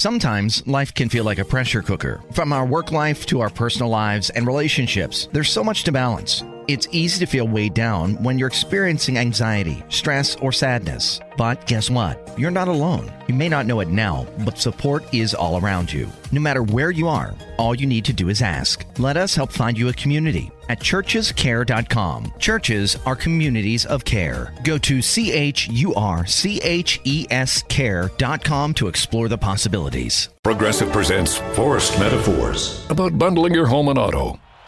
Sometimes life can feel like a pressure cooker. From our work life to our personal lives and relationships, there's so much to balance. It's easy to feel weighed down when you're experiencing anxiety, stress, or sadness. But guess what? You're not alone. You may not know it now, but support is all around you. No matter where you are, all you need to do is ask. Let us help find you a community at churchescare.com. Churches are communities of care. Go to C H U R C H E S care.com to explore the possibilities. Progressive presents Forced Metaphors about bundling your home and auto.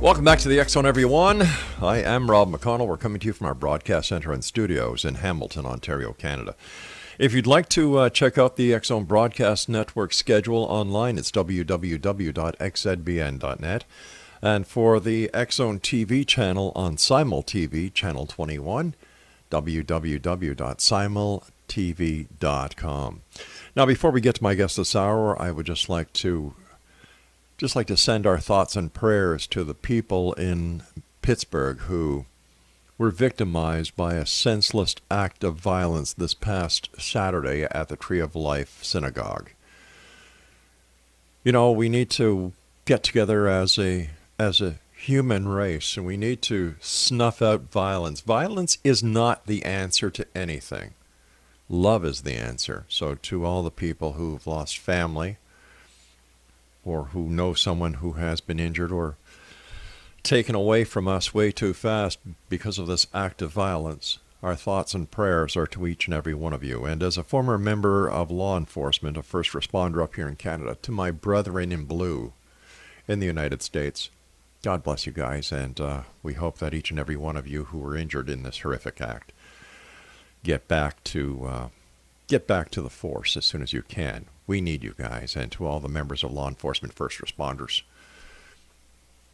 Welcome back to the Zone, everyone. I am Rob McConnell. We're coming to you from our broadcast center and studios in Hamilton, Ontario, Canada. If you'd like to uh, check out the Zone Broadcast Network schedule online, it's www.xzbn.net. And for the Zone TV channel on Simul TV, channel 21, www.simultv.com. Now, before we get to my guest this hour, I would just like to just like to send our thoughts and prayers to the people in Pittsburgh who were victimized by a senseless act of violence this past Saturday at the Tree of Life Synagogue. You know, we need to get together as a as a human race and we need to snuff out violence. Violence is not the answer to anything. Love is the answer. So to all the people who've lost family, or who know someone who has been injured or taken away from us way too fast because of this act of violence. Our thoughts and prayers are to each and every one of you. And as a former member of law enforcement, a first responder up here in Canada, to my brethren in blue in the United States, God bless you guys. And uh, we hope that each and every one of you who were injured in this horrific act get back to uh, get back to the force as soon as you can. We need you guys, and to all the members of law enforcement first responders,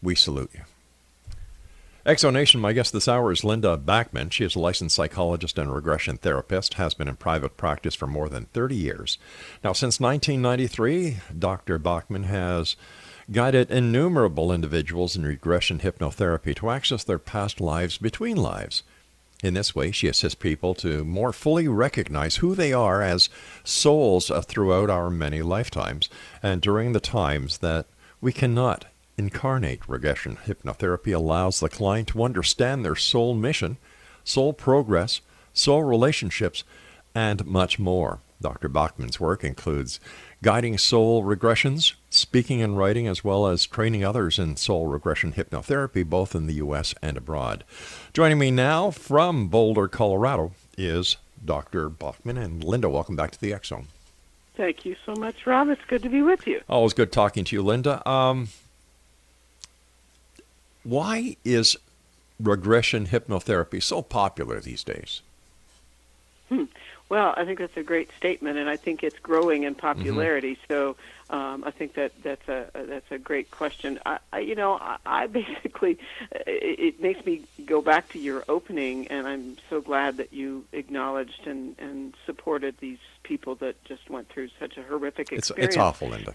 we salute you. Exonation, my guest this hour is Linda Backman. She is a licensed psychologist and regression therapist, has been in private practice for more than 30 years. Now, since 1993, Dr. Backman has guided innumerable individuals in regression hypnotherapy to access their past lives between lives. In this way, she assists people to more fully recognize who they are as souls uh, throughout our many lifetimes and during the times that we cannot incarnate. Regression hypnotherapy allows the client to understand their soul mission, soul progress, soul relationships, and much more. Dr. Backman's work includes guiding soul regressions, speaking and writing, as well as training others in soul regression hypnotherapy, both in the U.S. and abroad. Joining me now from Boulder, Colorado, is Dr. Backman. And Linda, welcome back to the Zone. Thank you so much, Rob. It's good to be with you. Always good talking to you, Linda. Um, why is regression hypnotherapy so popular these days? Hmm. Well, I think that's a great statement, and I think it's growing in popularity. Mm-hmm. So um, I think that that's a that's a great question. I, I you know I, I basically it, it makes me go back to your opening, and I'm so glad that you acknowledged and and supported these people that just went through such a horrific experience. It's, it's awful, Linda.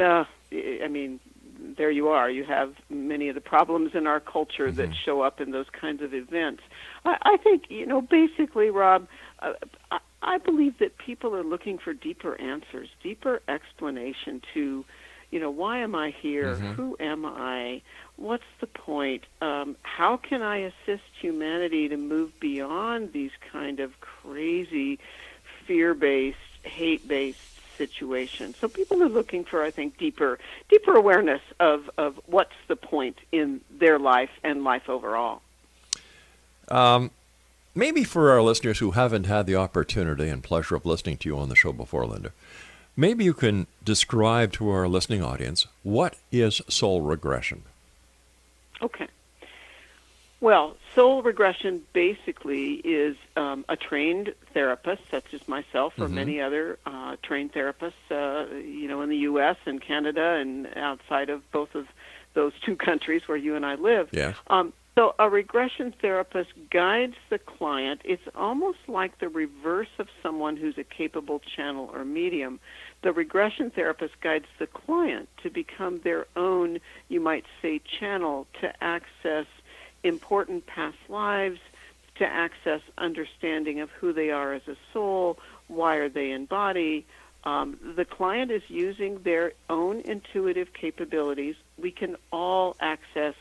Uh, I mean, there you are. You have many of the problems in our culture mm-hmm. that show up in those kinds of events. I, I think you know basically, Rob. Uh, I believe that people are looking for deeper answers, deeper explanation to, you know, why am I here? Mm-hmm. Who am I? What's the point? Um, how can I assist humanity to move beyond these kind of crazy, fear-based, hate-based situations? So people are looking for, I think, deeper, deeper awareness of of what's the point in their life and life overall. Um, maybe for our listeners who haven't had the opportunity and pleasure of listening to you on the show before, Linda, maybe you can describe to our listening audience what is soul regression. Okay. Well, soul regression basically is um, a trained therapist, such as myself or Mhm. many other uh, trained therapists, uh, you know, in the U.S. and Canada and outside of both of those two countries where you and I live. Yes. Um, so a regression therapist guides the client. It's almost like the reverse of someone who's a capable channel or medium. The regression therapist guides the client to become their own, you might say, channel to access important past lives, to access understanding of who they are as a soul, why are they in body. Um, the client is using their own intuitive capabilities. We can all access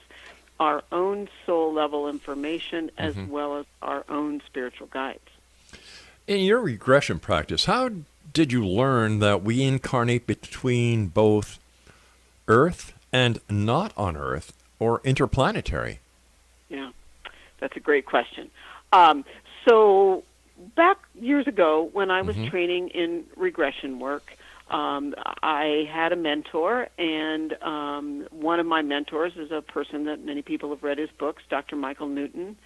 our own soul level information as well as our own spiritual guides. In your regression practice, how did you learn that we incarnate between both Earth and not on Earth or interplanetary? Yeah, that's a great question. Um, so, back years ago when I was training in regression work, um, I had a mentor, and um, one of my mentors is a person that many people have read his books, Dr. Michael Newton.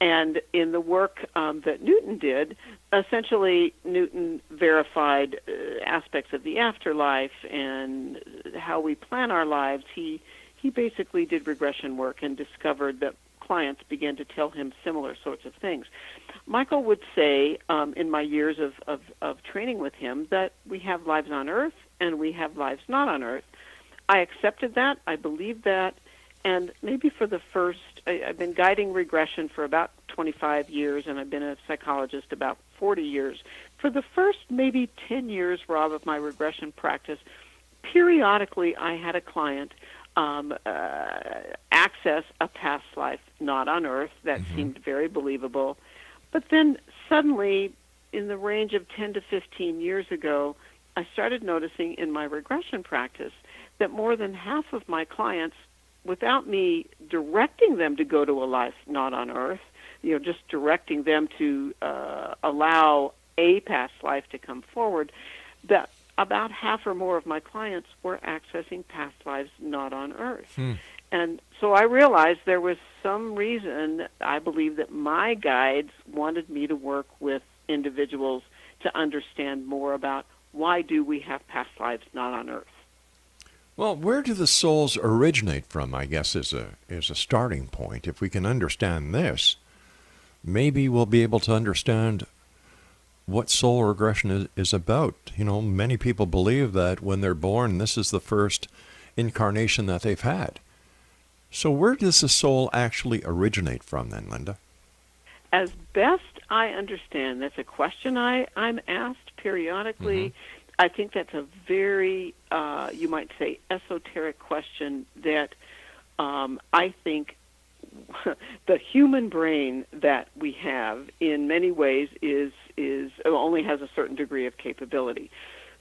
And in the work um, that Newton did, essentially Newton verified uh, aspects of the afterlife and how we plan our lives. He he basically did regression work and discovered that clients began to tell him similar sorts of things. Michael would say, um, in my years of, of, of training with him, that we have lives on Earth and we have lives not on Earth. I accepted that. I believed that. And maybe for the first, I, I've been guiding regression for about 25 years, and I've been a psychologist about 40 years. For the first maybe 10 years, Rob, of my regression practice, periodically I had a client um, uh, access a past life not on Earth that seemed very believable. But then suddenly, in the range of 10 to 15 years ago, I started noticing in my regression practice that more than half of my clients, without me directing them to go to a life not on Earth, you know, just directing them to uh, allow a past life to come forward, that about half or more of my clients were accessing past lives not on Earth. Hmm. And so I realized there was some reason I believe that my guides wanted me to work with individuals to understand more about why do we have past lives not on Earth. Well, where do the souls originate from? I guess is a is a starting point. If we can understand this, maybe we'll be able to understand what soul regression is, is about. You know, many people believe that when they're born, this is the first incarnation that they've had. So, where does the soul actually originate from, then, Linda? As best I understand, that's a question I, I'm asked periodically. I think that's a very, uh, you might say, esoteric question that um, I think the human brain that we have in many ways is is only has a certain degree of capability.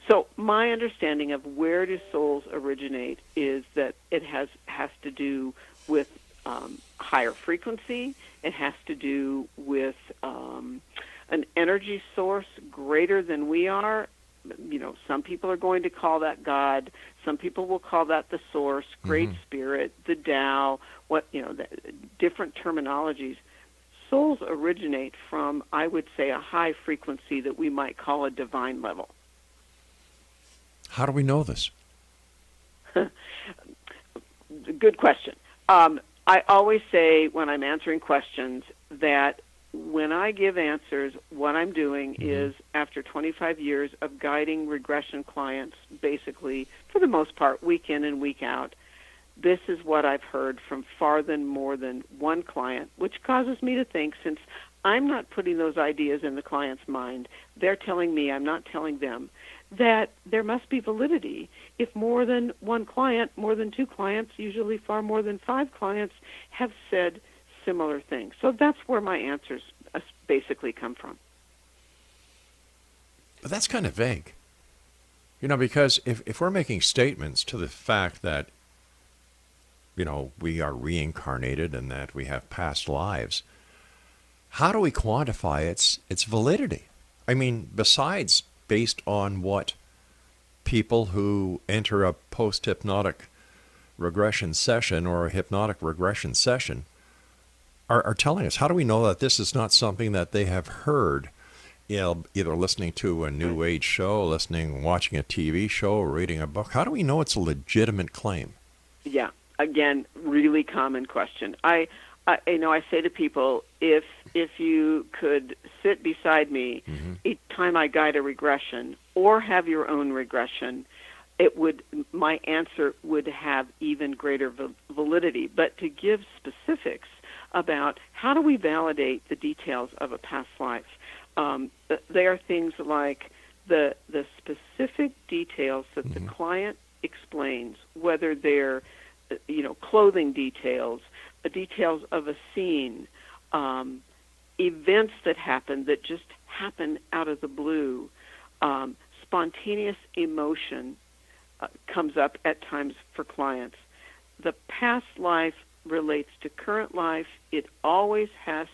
So my understanding of where do souls originate is that it has has to do with um, higher frequency. It has to do with um, an energy source greater than we are. You know, some people are going to call that God. Some people will call that the source, Great Spirit, the Tao. What you know, the, different terminologies. Souls originate from, I would say, a high frequency that we might call a divine level. How do we know this? Good question. Um, I always say when I'm answering questions that when I give answers, what I'm doing mm-hmm. is after 25 years of guiding regression clients, basically, for the most part, week in and week out, this is what I've heard from far than more than one client, which causes me to think since I'm not putting those ideas in the client's mind, they're telling me, I'm not telling them, that there must be validity. If more than one client, more than two clients, usually far more than five clients, have said similar things. So that's where my answers uh, basically come from. But that's kind of vague. You know, because if, if we're making statements to the fact that, you know, we are reincarnated and that we have past lives, how do we quantify its its validity? I mean, besides based on what people who enter a post hypnotic regression session or a hypnotic regression session are, are telling us? How do we know that this is not something that they have heard? You know, either listening to a new age show, listening, watching a TV show, or reading a book. How do we know it's a legitimate claim? Yeah, again, really common question. I, I you know, I say to people, if if you could sit beside me mm-hmm. each time I guide a regression, or have your own regression, it would my answer would have even greater validity. But to give specifics about how do we validate the details of a past life, um, they are things like the the specific details that mm-hmm. the client explains, whether they're you know clothing details, the details of a scene, um, events that happen that just happen out of the blue, um, spontaneous emotion uh, comes up at times for clients. The past life relates to current life. It always has,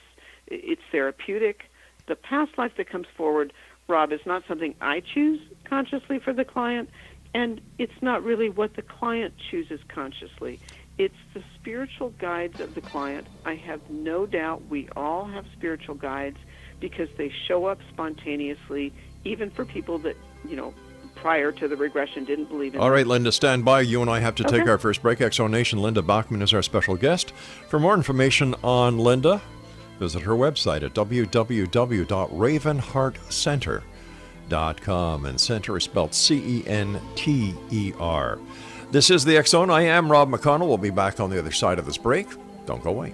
it's therapeutic. The past life that comes forward, Rob, is not something I choose consciously for the client, and it's not really what the client chooses consciously. It's the spiritual guides of the client. I have no doubt we all have spiritual guides because they show up spontaneously, even for people that, you know, prior to the regression didn't believe in All right, Linda, stand by. You and I have to okay. take our first break. Exonation, Linda Backman is our special guest. For more information on Linda, visit her website at www.ravenheartcenter.com. And center is spelled C E N T E R. This is the Zone. I am Rob McConnell. We'll be back on the other side of this break. Don't go away.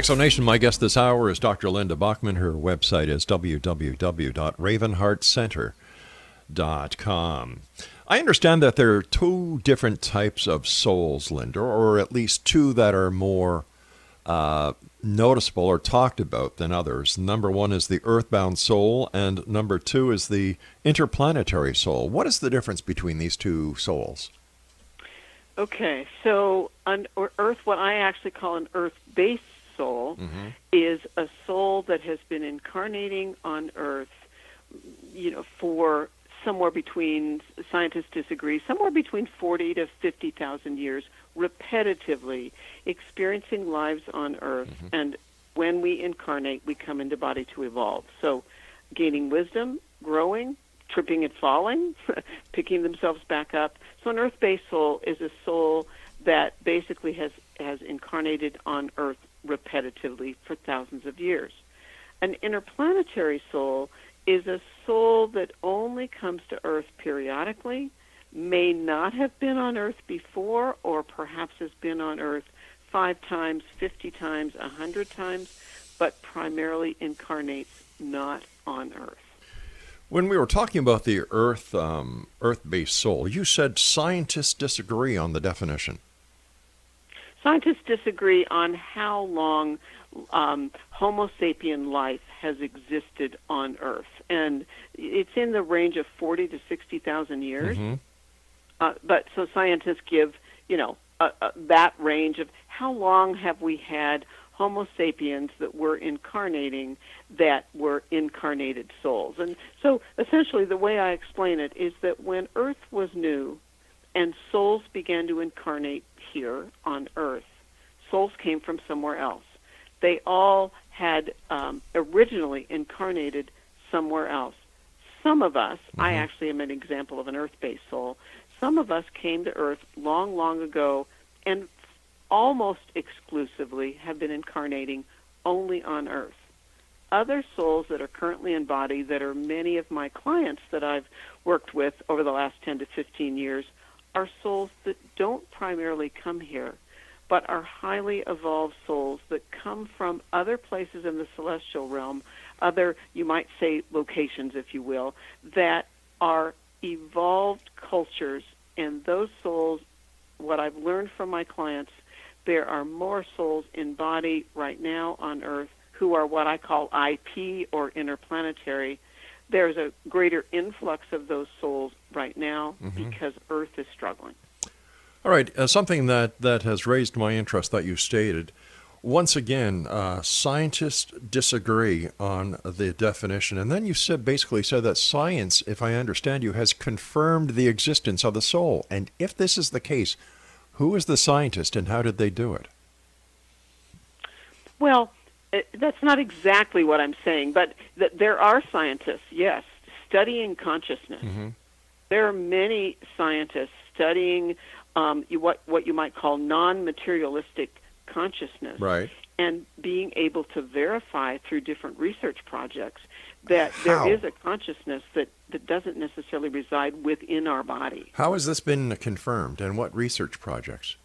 Exonation, my guest this hour is Dr. Linda Backman. Her website is www.ravenheartcenter.com. I understand that there are two different types of souls, Linda, or at least two that are more uh, noticeable or talked about than others. Number one is the earthbound soul, and number two is the interplanetary soul. What is the difference between these two souls? Okay, so on Earth, what I actually call an Earth based soul mm-hmm. is a soul that has been incarnating on Earth, you know, for somewhere between scientists disagree, somewhere between 40 to 50,000 years repetitively experiencing lives on earth mm-hmm. and when we incarnate we come into body to evolve. So gaining wisdom, growing, tripping and falling, picking themselves back up. So an earth-based soul is a soul that basically has has incarnated on earth repetitively for thousands of years. An interplanetary soul is a soul that only comes to Earth periodically, may not have been on Earth before, or perhaps has been on Earth five times, 50 times, a 100 times, but primarily incarnates not on Earth. When we were talking about the Earth, um, Earth-based soul, you said scientists disagree on the definition. Scientists disagree on how long um, Homo sapien life has existed on Earth, and it's in the range of forty to sixty thousand years. Mm-hmm. Uh, but so scientists give you know uh, uh, that range of how long have we had Homo sapiens that were incarnating that were incarnated souls, and so essentially the way I explain it is that when Earth was new and souls began to incarnate here on Earth. Souls came from somewhere else. they all had um, originally incarnated somewhere else. Some of us, mm-hmm. I actually am an example of an earth based soul, some of us came to earth long, long ago and almost exclusively have been incarnating only on earth. Other souls that are currently in body, that are many of my clients that I've worked with over the last 10 to 15 years, are souls that don't primarily come here, but are highly evolved souls that come from other places in the celestial realm, other, you might say, locations, if you will, that are evolved cultures. And those souls, what I've learned from my clients, there are more souls in body right now on Earth who are what I call IP or interplanetary. There's a greater influx of those souls right now mm-hmm. because Earth is struggling. All right, uh, something that, that has raised my interest that you stated. Once again, uh, scientists disagree on the definition, and then you said basically said that science, if I understand you, has confirmed the existence of the soul. And if this is the case, who is the scientist, and how did they do it? Well, it, that's not exactly what I'm saying, but th- there are scientists, yes, studying consciousness. Mm-hmm. There are many scientists studying um, you, what what you might call non-materialistic consciousness, right? And being able to verify through different research projects that How? there is a consciousness that, that doesn't necessarily reside within our body. How has this been confirmed, and what research projects?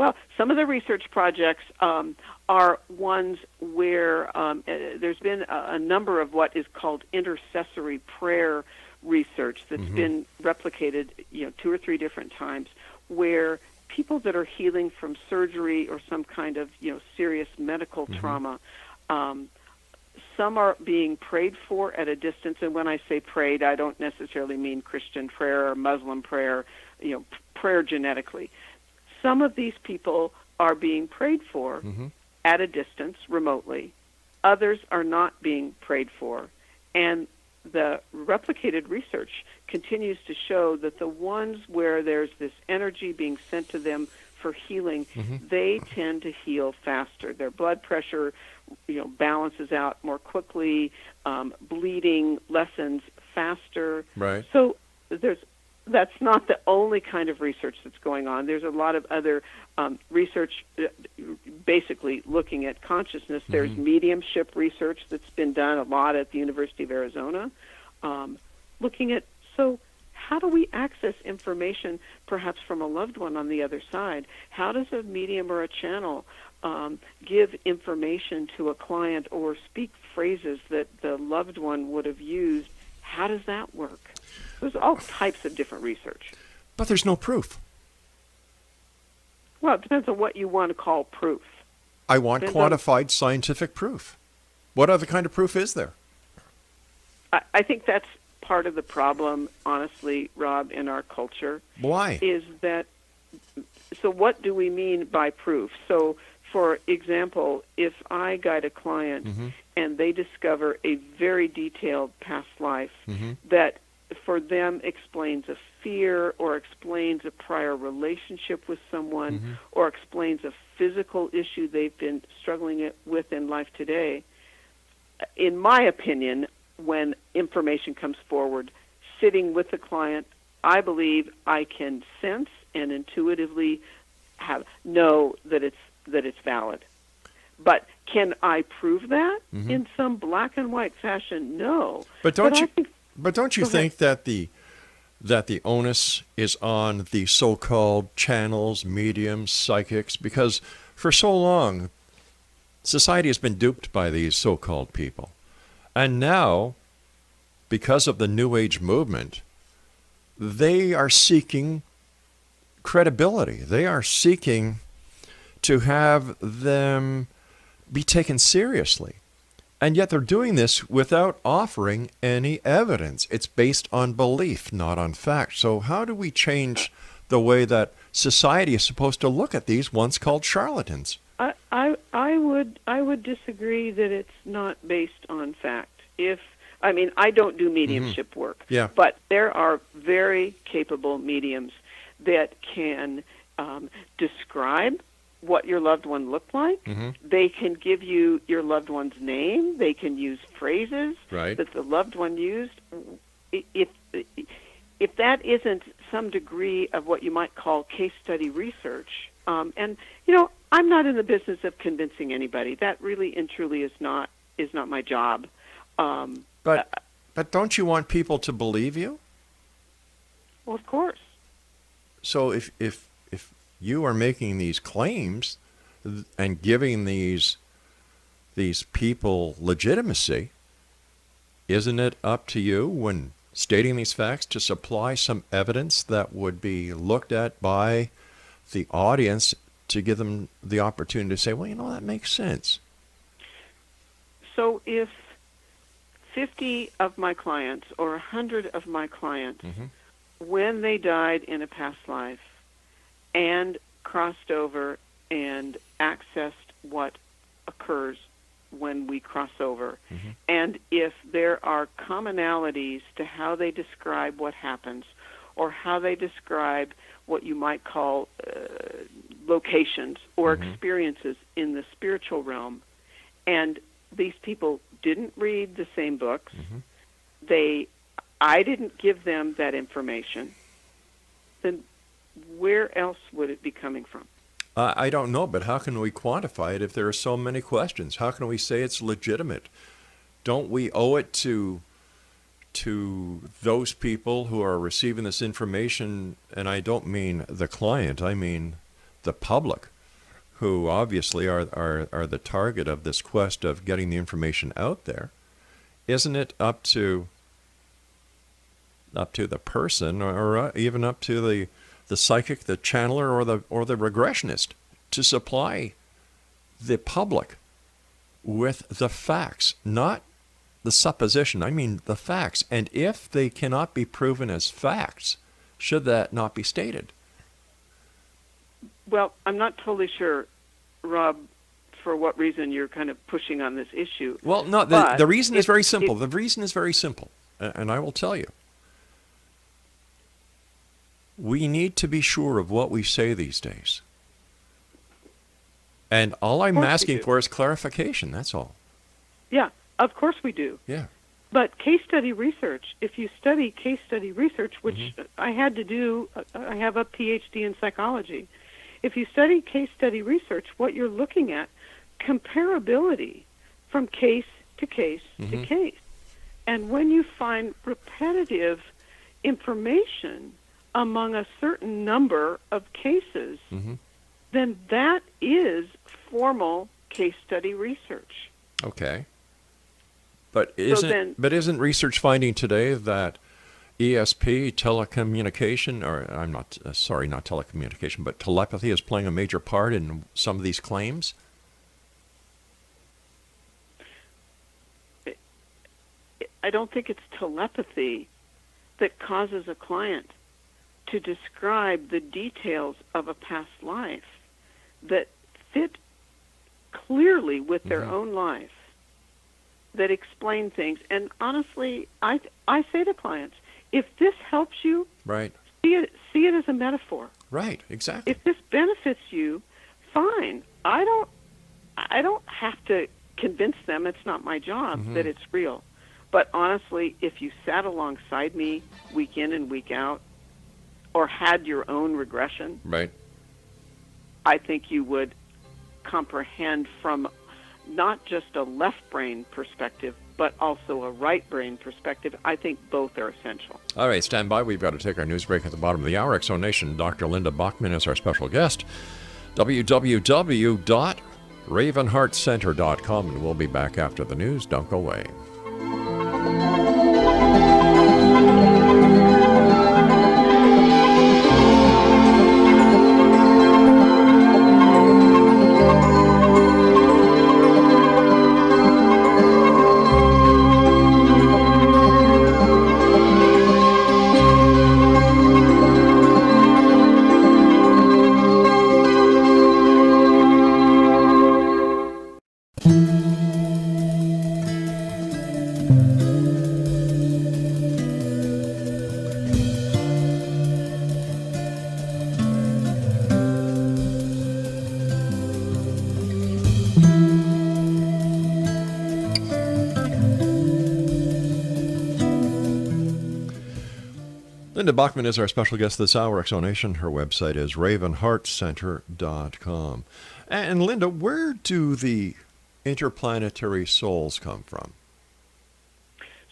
Well, some of the research projects um, are ones where um, uh, there's been a, a, number of what is called intercessory prayer research that's mm-hmm. been replicated, you know, two or three different times, where people that are healing from surgery or some kind of, you know, serious medical mm-hmm. trauma. Um, some are being prayed for at a distance, and when I say prayed, I don't necessarily mean Christian prayer or Muslim prayer, you know, prayer genetically. Some of these people are being prayed for mm-hmm. at a distance, remotely. Others are not being prayed for. And the replicated research continues to show that the ones where there's this energy being sent to them for healing, mm-hmm. they tend to heal faster. Their blood pressure, you know, balances out more quickly. Um, bleeding lessens faster. Right. So there's that's not the only kind of research that's going on. There's a lot of other um, research, uh, basically looking at consciousness. Mm-hmm. There's mediumship research that's been done a lot at the University of Arizona, um, looking at so how do we access information perhaps from a loved one on the other side? How does a medium or a channel um, give information to a client or speak phrases that the loved one would have used? How does that work? There's all types of different research. But there's no proof. Well, it depends on what you want to call proof. I want depends quantified on, scientific proof. What other kind of proof is there? I, I think that's part of the problem, honestly, Rob, in our culture. Why? Is that so? What do we mean by proof? So, for example, if I guide a client mm-hmm. and they discover a very detailed past life mm-hmm. that for them explains a fear or explains a prior relationship with someone mm-hmm. or explains a physical issue they've been struggling with in life today. In my opinion, when information comes forward, sitting with the client, I believe I can sense and intuitively have know that it's that it's valid. But can I prove that mm-hmm. in some black and white fashion? No. But don't but you? But don't you think that the that the onus is on the so-called channels, mediums, psychics? Because for so long, society has been duped by these so-called people, and now, because of the New Age movement, they are seeking credibility. They are seeking to have them be taken seriously. And yet they're doing this without offering any evidence. It's based on belief, not on fact. So, how do we change the way that society is supposed to look at these once called charlatans? I, I, I would I would disagree that it's not based on fact. If I mean I don't do mediumship mm-hmm. work, yeah. but there are very capable mediums that can um, describe what your loved one looked like. Mm-hmm. They can give you your loved one's name. They can use phrases Right. that the loved one used. If if that isn't some degree of what you might call case study research, um, and you know, I'm not in the business of convincing anybody. That really and truly is not is not my job. Um, But but don't you want people to believe you? well, of course. So if if you are making these claims and giving these these people legitimacy, isn't it up to you when stating these facts to supply some evidence that would be looked at by the audience to give them the opportunity to say, well, you know, that makes sense. So if 50 of my clients or 100 of my clients, mm-hmm. when they died in a past life and crossed over and accessed what occurs when we cross over, mm-hmm. and if there are commonalities to how they describe what happens or how they describe what you might call uh, locations or mm-hmm. experiences in the spiritual realm, and these people didn't read the same books. Mm-hmm. They, I didn't give them that information. Then, where else would it be coming from? Uh, I don't know, but how can we quantify it if there are so many questions? How can we say it's legitimate? Don't we owe it to to those people who are receiving this information? And I don't mean the client; I mean the public, who obviously are are are the target of this quest of getting the information out there. Isn't it up to up to the person, or, or even up to the the psychic, the channeler, or the or the regressionist to supply the public with the facts, not the supposition. I mean the facts. And if they cannot be proven as facts, should that not be stated? Well, I'm not totally sure, Rob, for what reason you're kind of pushing on this issue. Well, no. The, the reason is very simple. if- the reason is very simple, and I will tell you. We need to be sure of what we say these days. And all I'm asking for is clarification. That's all. Yeah, of course we do. Yeah. But case study research, if you study case study research, which Mm-hmm. I had to do, I have a PhD in psychology. If you study case study research, what you're looking at comparability from case to case Mm-hmm. to case. And when you find repetitive information among a certain number of cases, Mm-hmm. then that is formal case study research. Okay. But isn't then- but isn't research finding today that ESP telecommunication or I'm not uh, sorry not telecommunication but telepathy is playing a major part in some of these claims? I don't think it's telepathy that causes a client to describe the details of a past life that fit clearly with their own life, that explain things. And honestly, I I say to clients, if this helps you, Right. see it see it as a metaphor. Right, exactly. If this benefits you, fine. I don't I don't have to convince them it's not my job Mm-hmm. that it's real. But honestly, if you sat alongside me week in and week out or had your own regression, right. I think you would comprehend from not just a left brain perspective, but also a right brain perspective. I think both are essential. All right, stand by. We've got to take our news break at the bottom of the hour. Exo Nation, Dr. Linda Backman is our special guest. www.ravenheartcenter.com, and we'll be back after the news. Don't go away. Backman is our special guest this hour, Exonation. Her website is ravenheartcenter.com. And Linda, where do the interplanetary souls come from?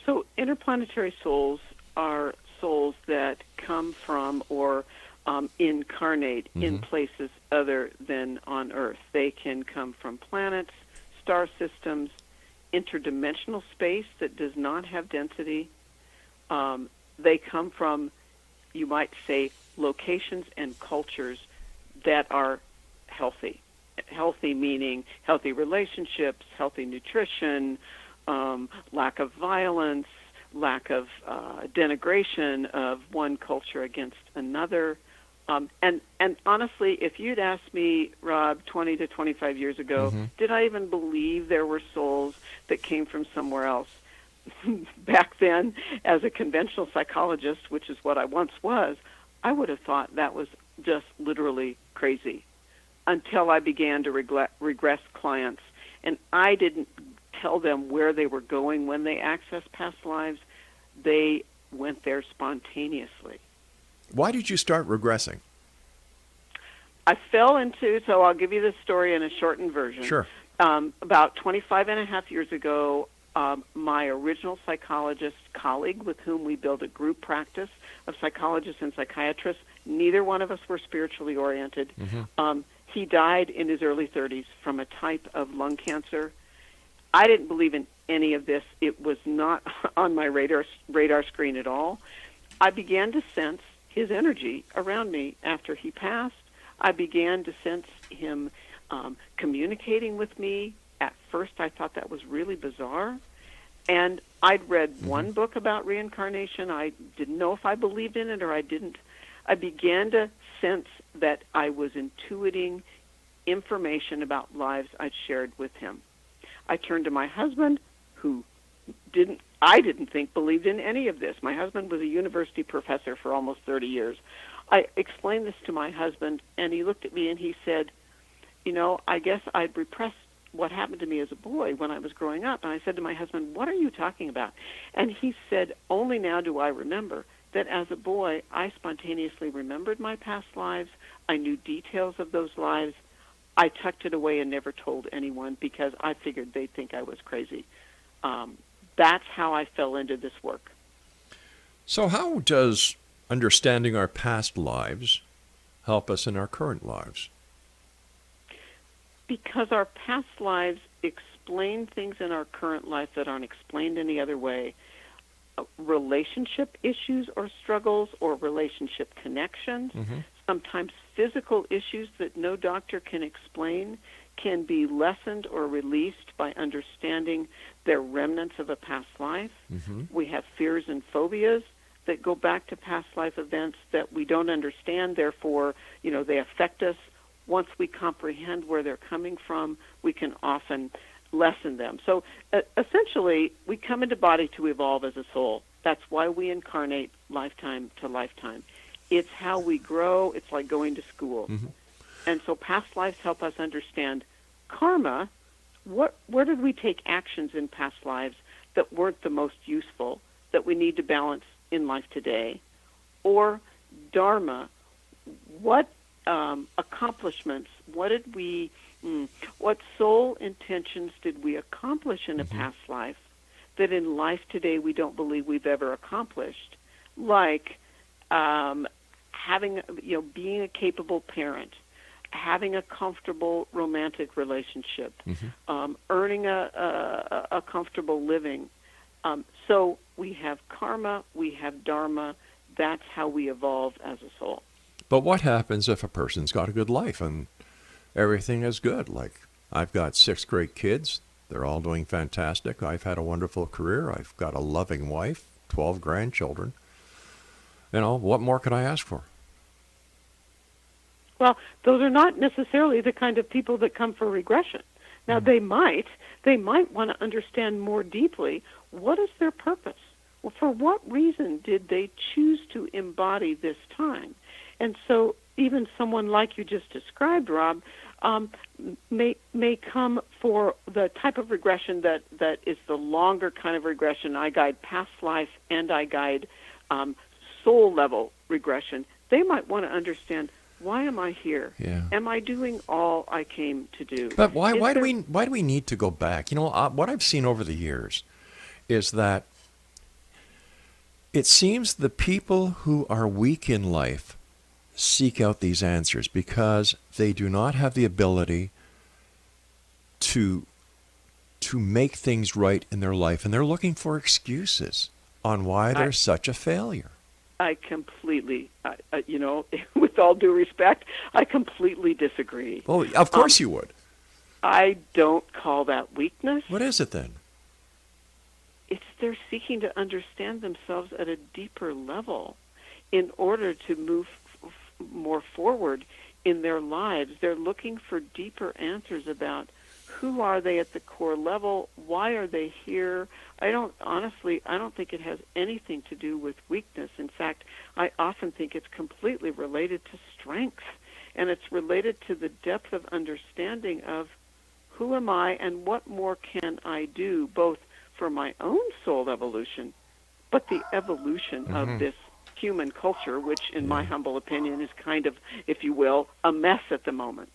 So, interplanetary souls are souls that come from or um, incarnate mm-hmm. in places other than on Earth. They can come from planets, star systems, interdimensional space that does not have density. Um, they come from, you might say, locations and cultures that are healthy. Healthy meaning healthy relationships, healthy nutrition, um, lack of violence, lack of uh, denigration of one culture against another. Um, and and honestly, if you'd asked me, Rob, 20 to 25 years ago, mm-hmm. did I even believe there were souls that came from somewhere else? Back then, as a conventional psychologist, which is what I once was, I would have thought that was just literally crazy until I began to regress clients. And I didn't tell them where they were going when they accessed past lives. They went there spontaneously. Why did you start regressing? I fell into, so I'll give you the story in a shortened version. Sure. Um, about 25 and a half years ago, um, my original psychologist colleague, with whom we built a group practice of psychologists and psychiatrists, neither one of us were spiritually oriented. Mm-hmm. Um, he died in his early 30s from a type of lung cancer. I didn't believe in any of this. It was not on my radar radar screen at all. I began to sense his energy around me after he passed. I began to sense him um, communicating with me. At first, I thought that was really bizarre. And I'd read mm-hmm. one book about reincarnation. I didn't know if I believed in it or I didn't. I began to sense that I was intuiting information about lives I'd shared with him. I turned to my husband, who didn't I didn't think believed in any of this. My husband was a university professor for almost 30 years. I explained this to my husband, and he looked at me and he said, You know, I guess I'd repressed what happened to me as a boy when I was growing up. And I said to my husband, What are you talking about? And he said, Only now do I remember that as a boy, I spontaneously remembered my past lives. I knew details of those lives. I tucked it away and never told anyone because I figured they'd think I was crazy. Um, that's how I fell into this work. So, how does understanding our past lives help us in our current lives? Because our past lives explain things in our current life that aren't explained any other way. Uh, relationship issues or struggles, or relationship connections, mm-hmm. sometimes physical issues that no doctor can explain can be lessened or released by understanding their remnants of a past life. Mm-hmm. We have fears and phobias that go back to past life events that we don't understand. Therefore, you know, they affect us. Once we comprehend where they're coming from, we can often lessen them. So uh, essentially, we come into body to evolve as a soul. That's why we incarnate lifetime to lifetime. It's how we grow. It's like going to school. Mm-hmm. And so past lives help us understand karma. What, where did we take actions in past lives that weren't the most useful, that we need to balance in life today? Or dharma, what um, accomplishments, what did we, mm, what soul intentions did we accomplish in a mm-hmm. past life that in life today we don't believe we've ever accomplished? Like um, having, you know, being a capable parent, having a comfortable romantic relationship, mm-hmm. um, earning a, a, a, comfortable living. Um, so we have karma, we have dharma. That's how we evolve as a soul. But what happens if a person's got a good life and everything is good? Like, I've got six great kids. They're all doing fantastic. I've had a wonderful career. I've got a loving wife, 12 grandchildren. You know, what more could I ask for? Well, those are not necessarily the kind of people that come for regression. Now, mm they might. They might want to understand more deeply what is their purpose. Well, for what reason did they choose to embody this time? And so, even someone like you just described, Rob, um, may may come for the type of regression that that is the longer kind of regression. I guide past life and I guide um, soul level regression, they might want to understand why am I here? Yeah. Am I doing all I came to do? But why, Is why do we why do we need to go back? You know, uh, what I've seen over the years is that it seems the people who are weak in life seek out these answers because they do not have the ability to to make things right in their life and they're looking for excuses on why they're I- such a failure. I completely, uh, you know, with all due respect, I completely disagree. Well, of course you would. I don't call that weakness. What is it then? It's they're seeking to understand themselves at a deeper level in order to move more forward in their lives. They're looking for deeper answers about who are they at the core level, why are they here? I don't honestly, I don't think it has anything to do with weakness. In fact, I often think it's completely related to strength and it's related to the depth of understanding of who am I and what more can I do both for my own soul evolution, but the evolution of mm-hmm. this human culture, which, in my humble opinion, is kind of, if you will, a mess at the moment.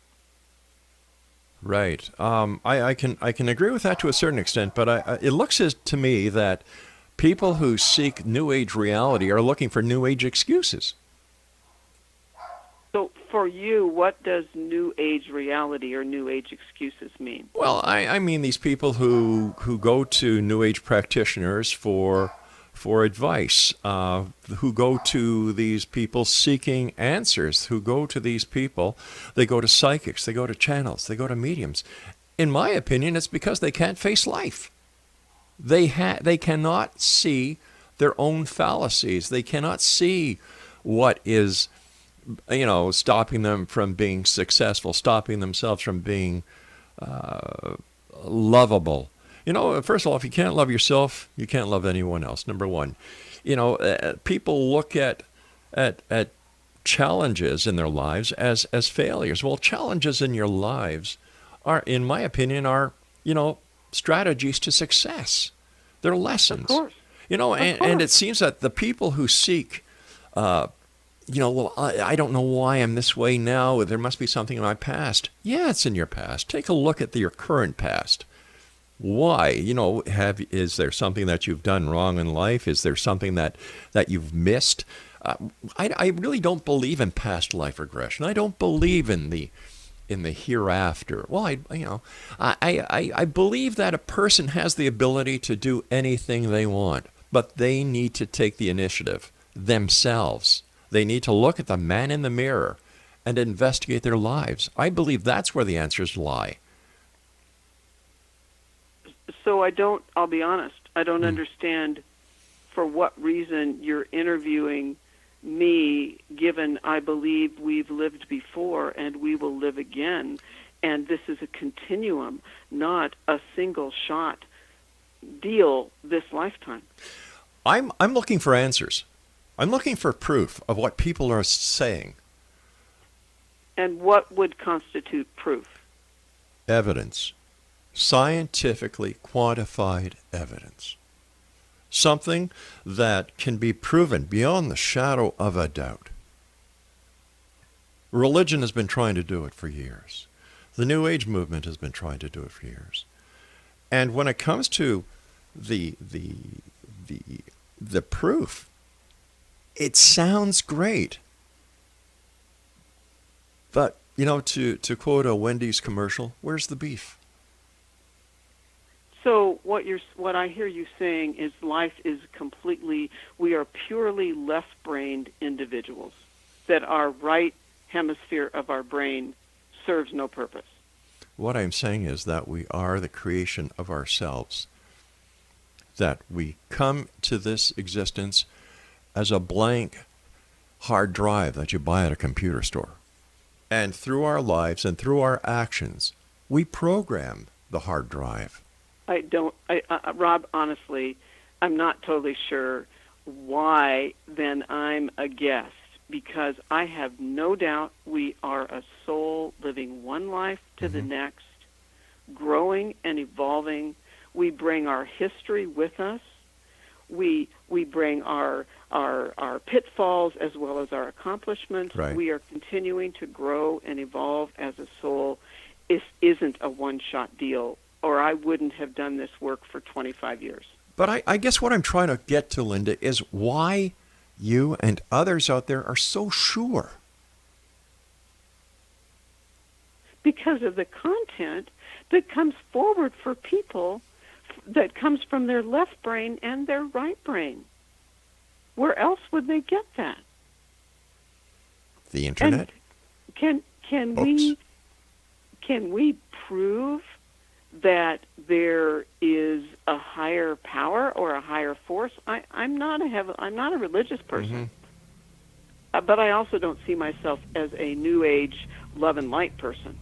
Right. Um, I, I can I can agree with that to a certain extent, but I, I, it looks as to me that people who seek New Age reality are looking for New Age excuses. So, for you, what does New Age reality or New Age excuses mean? Well, I, I mean these people who who go to New Age practitioners for for advice, uh, who go to these people seeking answers, who go to these people, they go to psychics, they go to channels, they go to mediums. In my opinion, it's because they can't face life. They ha- they cannot see their own fallacies. They cannot see what is you know stopping them from being successful, stopping themselves from being uh, lovable. You know, first of all, if you can't love yourself, you can't love anyone else. Number one, you know, uh, people look at at at challenges in their lives as as failures. Well, challenges in your lives are, in my opinion, are you know strategies to success. They're lessons. Of course. You know, and, and it seems that the people who seek uh, you know, well, I, I don't know why I'm this way now. There must be something in my past. Yeah, it's in your past. Take a look at the, your current past. Why? You know, have is there something that you've done wrong in life? Is there something that that you've missed? Uh, I, I really don't believe in past life regression. I don't believe in the in the hereafter. Well, I you know, I, I, I believe that a person has the ability to do anything they want, but they need to take the initiative themselves. They need to look at the man in the mirror and investigate their lives. I believe that's where the answers lie. So, I don't, I'll be honest, I don't hmm. understand for what reason you're interviewing me, given I believe we've lived before and we will live again. And this is a continuum, not a single shot deal this lifetime. I'm I'm looking for answers. I'm looking for proof of what people are saying. And what would constitute proof? Evidence. Scientifically quantified evidence. Something that can be proven beyond the shadow of a doubt. Religion has been trying to do it for years. The New Age movement has been trying to do it for years. And when it comes to the the the the proof, it sounds great. But, you know, to, to quote a Wendy's commercial, where's the beef? So what you're what I hear you saying is life is completely we are purely left-brained individuals that our right hemisphere of our brain serves no purpose. What I'm saying is that we are the creation of ourselves. That we come to this existence as a blank hard drive that you buy at a computer store. And through our lives and through our actions, we program the hard drive. I don't I uh, Rob honestly I'm not totally sure why then I'm a guest because I have no doubt we are a soul living one life to the next, growing and evolving. We bring our history with us. we we bring our our our pitfalls as well as our accomplishments. Right. We are continuing to grow and evolve as a soul. This isn't a one-shot deal, or I wouldn't have done this work for 25 years. But I, I guess what I'm trying to get to, Linda, is why you and others out there are so sure. Because of the content that comes forward for people that comes from their left brain and their right brain. Where else would they get that? The internet? And can can we can we prove that there is a higher power or a higher force? I, I'm not a heaven, I'm not a religious person, uh, but I also don't see myself as a New Age love and light person.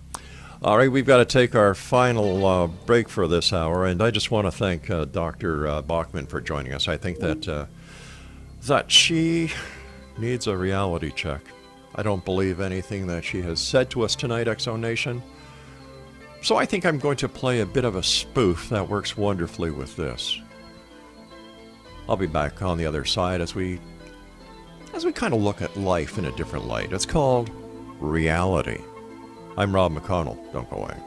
All right, we've got to take our final uh, break for this hour, and I just want to thank uh, Dr. Uh, Backman for joining us. I think that uh, that she needs a reality check. I don't believe anything that she has said to us tonight, Exo Nation. So I think I'm going to play a bit of a spoof that works wonderfully with this. I'll be back on the other side as we as we kind of look at life in a different light. It's called reality. I'm Rob McConnell. Don't go away.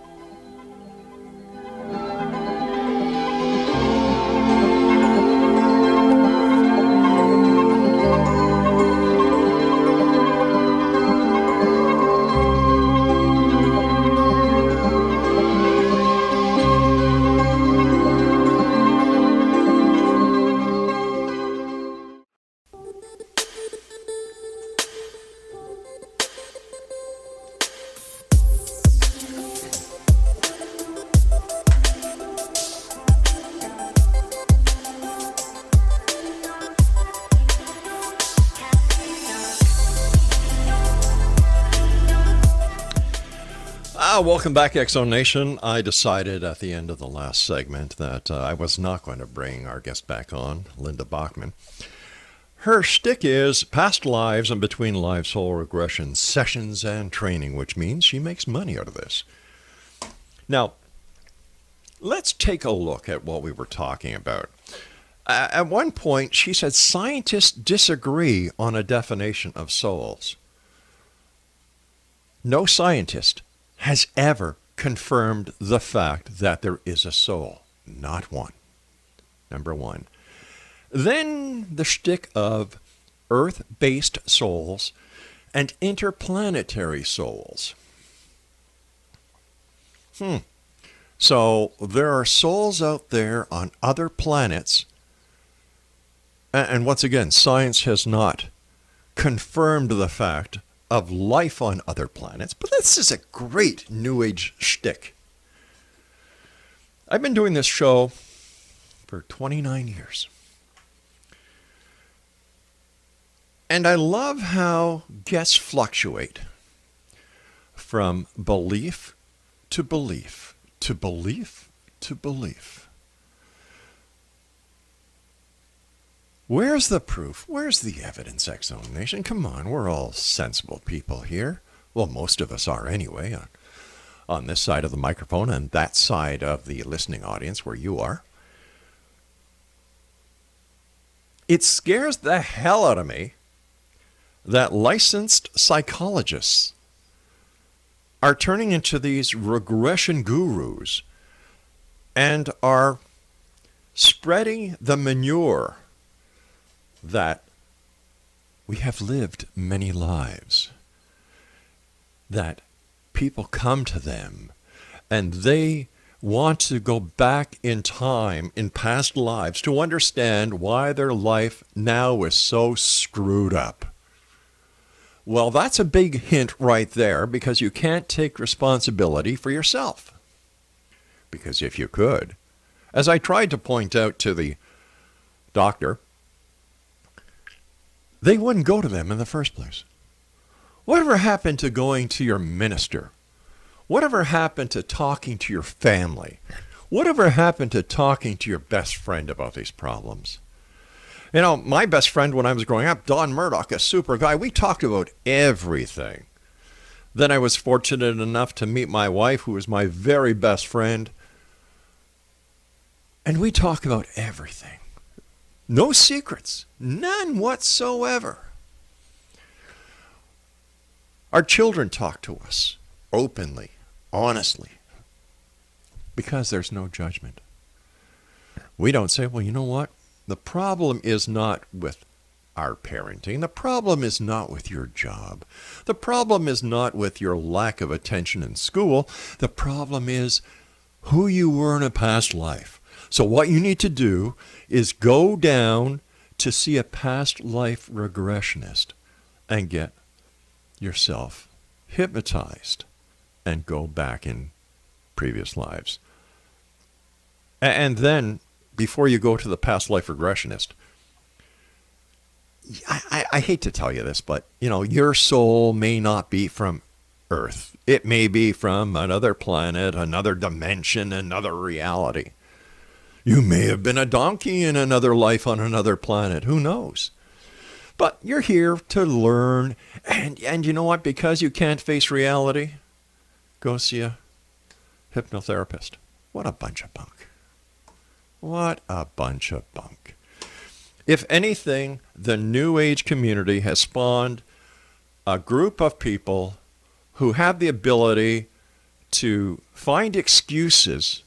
Ah, welcome back, Exo Nation. I decided at the end of the last segment that uh, I was not going to bring our guest back on, Linda Backman. Her shtick is past lives and between lives soul regression sessions and training, which means she makes money out of this. Now, let's take a look at what we were talking about. At one point, she said scientists disagree on a definition of souls. No scientist has ever confirmed the fact that there is a soul. Not one. Number one. Then the shtick of earth based souls and interplanetary souls. Hmm. So there are souls out there on other planets. And once again, science has not confirmed the fact of life on other planets, but this is a great New Age shtick. I've been doing this show for 29 years. And I love how guests fluctuate from belief to belief to belief to belief. Where's the proof? Where's the evidence, Exo Nation? Come on, we're all sensible people here. Well, most of us are anyway, on, on this side of the microphone and that side of the listening audience where you are. It scares the hell out of me that licensed psychologists are turning into these regression gurus and are spreading the manure that we have lived many lives, that people come to them and they want to go back in time in past lives to understand why their life now is so screwed up. Well, that's a big hint right there because you can't take responsibility for yourself. Because if you could, as I tried to point out to the doctor, they wouldn't go to them in the first place. Whatever happened to going to your minister? Whatever happened to talking to your family? Whatever happened to talking to your best friend about these problems? You know, my best friend when I was growing up, Don Murdoch, a super guy, we talked about everything. Then I was fortunate enough to meet my wife, who was my very best friend. And we talk about everything. No secrets, none whatsoever. Our children talk to us openly, honestly, because there's no judgment. We don't say, well, you know what? The problem is not with our parenting. The problem is not with your job. The problem is not with your lack of attention in school. The problem is who you were in a past life. So, what you need to do is go down to see a past life regressionist and get yourself hypnotized and go back in previous lives. And then, before you go to the past life regressionist, I, I, I, hate to tell you this, but you know, your soul may not be from Earth. It may be from another planet, another dimension, another reality. You may have been a donkey in another life on another planet. Who knows? But you're here to learn. And, and you know what? Because you can't face reality, go see a hypnotherapist. What a bunch of bunk. What a bunch of bunk. If anything, the New Age community has spawned a group of people who have the ability to find excuses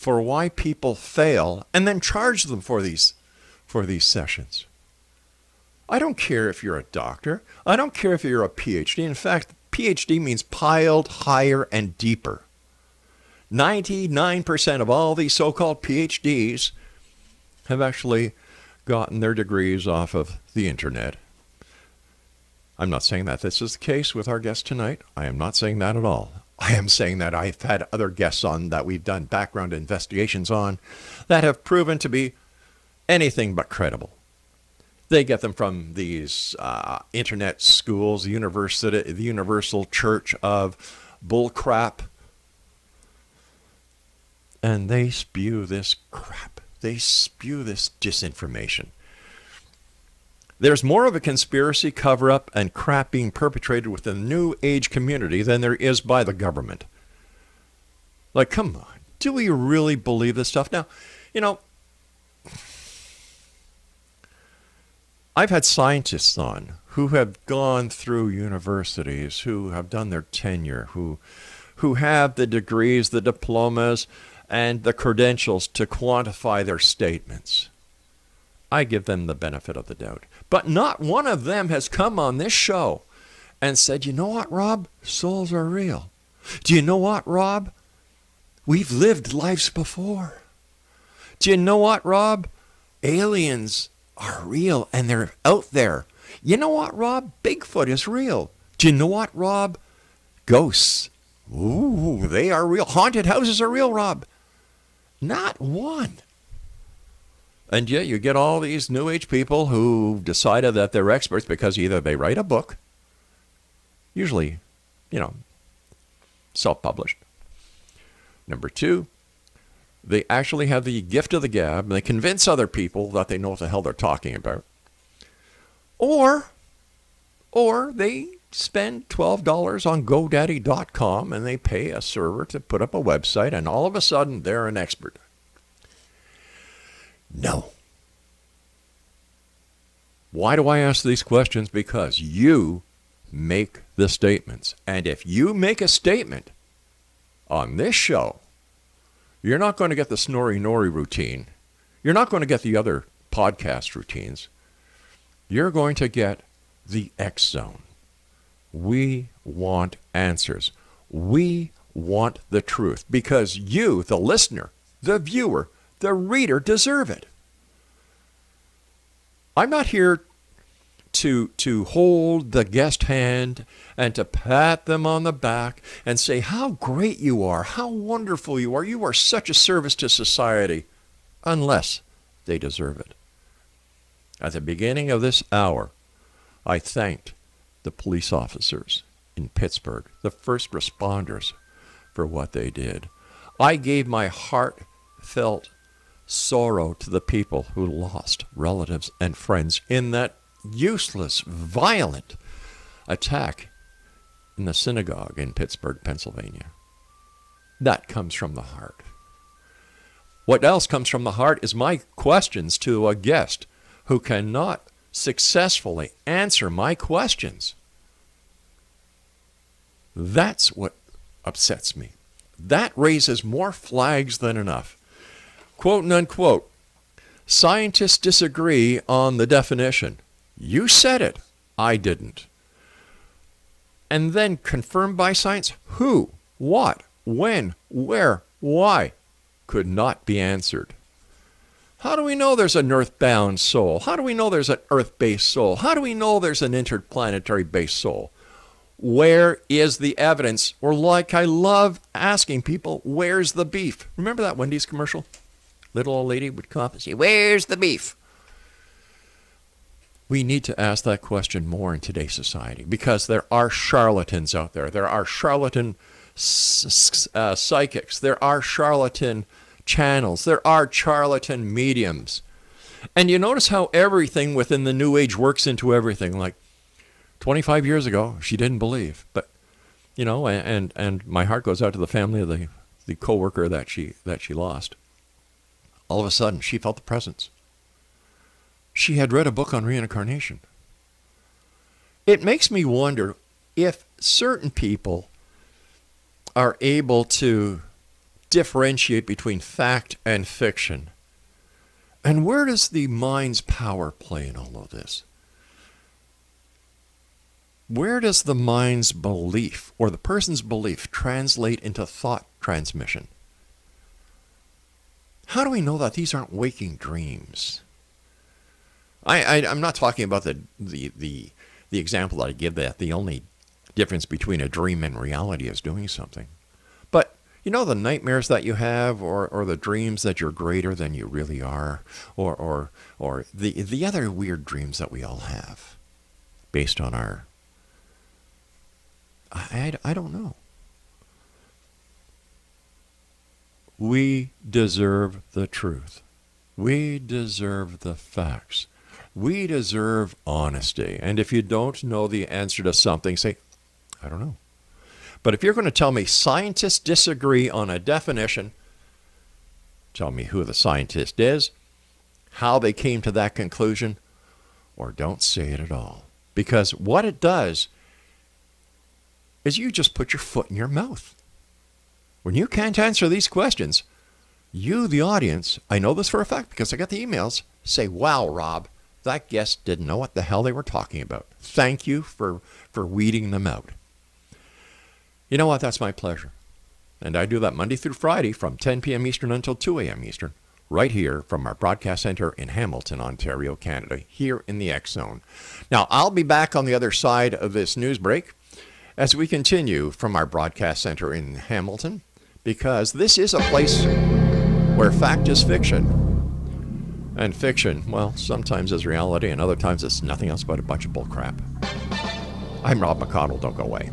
for why people fail and then charge them for these for these sessions. I don't care if you're a doctor. I don't care if you're a PhD. In fact, PhD means piled higher and deeper. 99% of all these so called PhDs have actually gotten their degrees off of the internet. I'm not saying that this is the case with our guest tonight. I am not saying that at all. I am saying that I've had other guests on that we've done background investigations on that have proven to be anything but credible. They get them from these uh, internet schools, university, the Universal Church of Bullcrap, and they spew this crap. They spew this disinformation. There's more of a conspiracy cover up and crap being perpetrated within the New Age community than there is by the government. Like, come on. Do we really believe this stuff? Now, you know, I've had scientists on who have gone through universities, who have done their tenure, who who have the degrees, the diplomas, and the credentials to quantify their statements. I give them the benefit of the doubt. But not one of them has come on this show and said, you know what, Rob? Souls are real. Do you know what, Rob? We've lived lives before. Do you know what, Rob? Aliens are real and they're out there. You know what, Rob? Bigfoot is real. Do you know what, Rob? Ghosts. Ooh, they are real. Haunted houses are real, Rob. Not one. And yet you get all these New Age people who decided that they're experts because either they write a book, usually, you know, self published. Number two, they actually have the gift of the gab and they convince other people that they know what the hell they're talking about. Or, or they spend $12 on GoDaddy.com and they pay a server to put up a website and all of a sudden they're an expert. No. Why do I ask these questions? Because you make the statements. And if you make a statement on this show you're not going to get the Snorri Nori routine. You're not going to get the other podcast routines. You're going to get the X Zone. We want answers. We want the truth because you, the listener, the viewer, the reader, deserve it. I'm not here to, to hold the guest hand and to pat them on the back and say how great you are, how wonderful you are. You are such a service to society, unless they deserve it. At the beginning of this hour, I thanked the police officers in Pittsburgh, the first responders, for what they did. I gave my heartfelt sorrow to the people who lost relatives and friends in that useless, violent attack in the synagogue in Pittsburgh, Pennsylvania. That comes from the heart. What else comes from the heart is my questions to a guest who cannot successfully answer my questions. That's what upsets me. That raises more flags than enough. Quote and unquote. Scientists disagree on the definition. You said it. I didn't. And then confirmed by science who, what, when, where, why could not be answered. How do we know there's an earthbound soul? How do we know there's an earth based soul? How do we know there's an interplanetary based soul? Where is the evidence? Or, like I love asking people, where's the beef? Remember that Wendy's commercial? Little old lady would come up and say, Where's the beef? We need to ask that question more in today's society because there are charlatans out there. There are charlatan uh, psychics. There are charlatan channels. There are charlatan mediums. And you notice how everything within the New Age works into everything. Like 25 years ago, she didn't believe, but you know, and and my heart goes out to the family of the the coworker that she that she lost. All of a sudden, she felt the presence. She had read a book on reincarnation. It makes me wonder if certain people are able to differentiate between fact and fiction. And where does the mind's power play in all of this? Where does the mind's belief or the person's belief translate into thought transmission? How do we know that these aren't waking dreams? I, I, am not talking about the, the, the, the example that I give that the only difference between a dream and reality is doing something. But you know the nightmares that you have or, or the dreams that you're greater than you really are or, or, or the, the other weird dreams that we all have based on our I, I, I don't know we deserve the truth we deserve the facts we deserve honesty and if you don't know the answer to something say i don't know but if you're going to tell me scientists disagree on a definition, tell me who the scientist is, how they came to that conclusion, or don't say it at all. Because what it does is you just put your foot in your mouth. When you can't answer these questions, you, the audience, I know this for a fact because I got the emails, say, Wow, Rob, that guest didn't know what the hell they were talking about. Thank you for, for weeding them out. You know what? That's my pleasure. And I do that Monday through Friday from 10 p.m. Eastern until 2 a.m. Eastern, right here from our broadcast center in Hamilton, Ontario, Canada, here in the X Zone. Now, I'll be back on the other side of this news break as we continue from our broadcast center in Hamilton, because this is a place where fact is fiction. And fiction, well, sometimes is reality, and other times it's nothing else but a bunch of bullcrap. I'm Rob McConnell. Don't go away.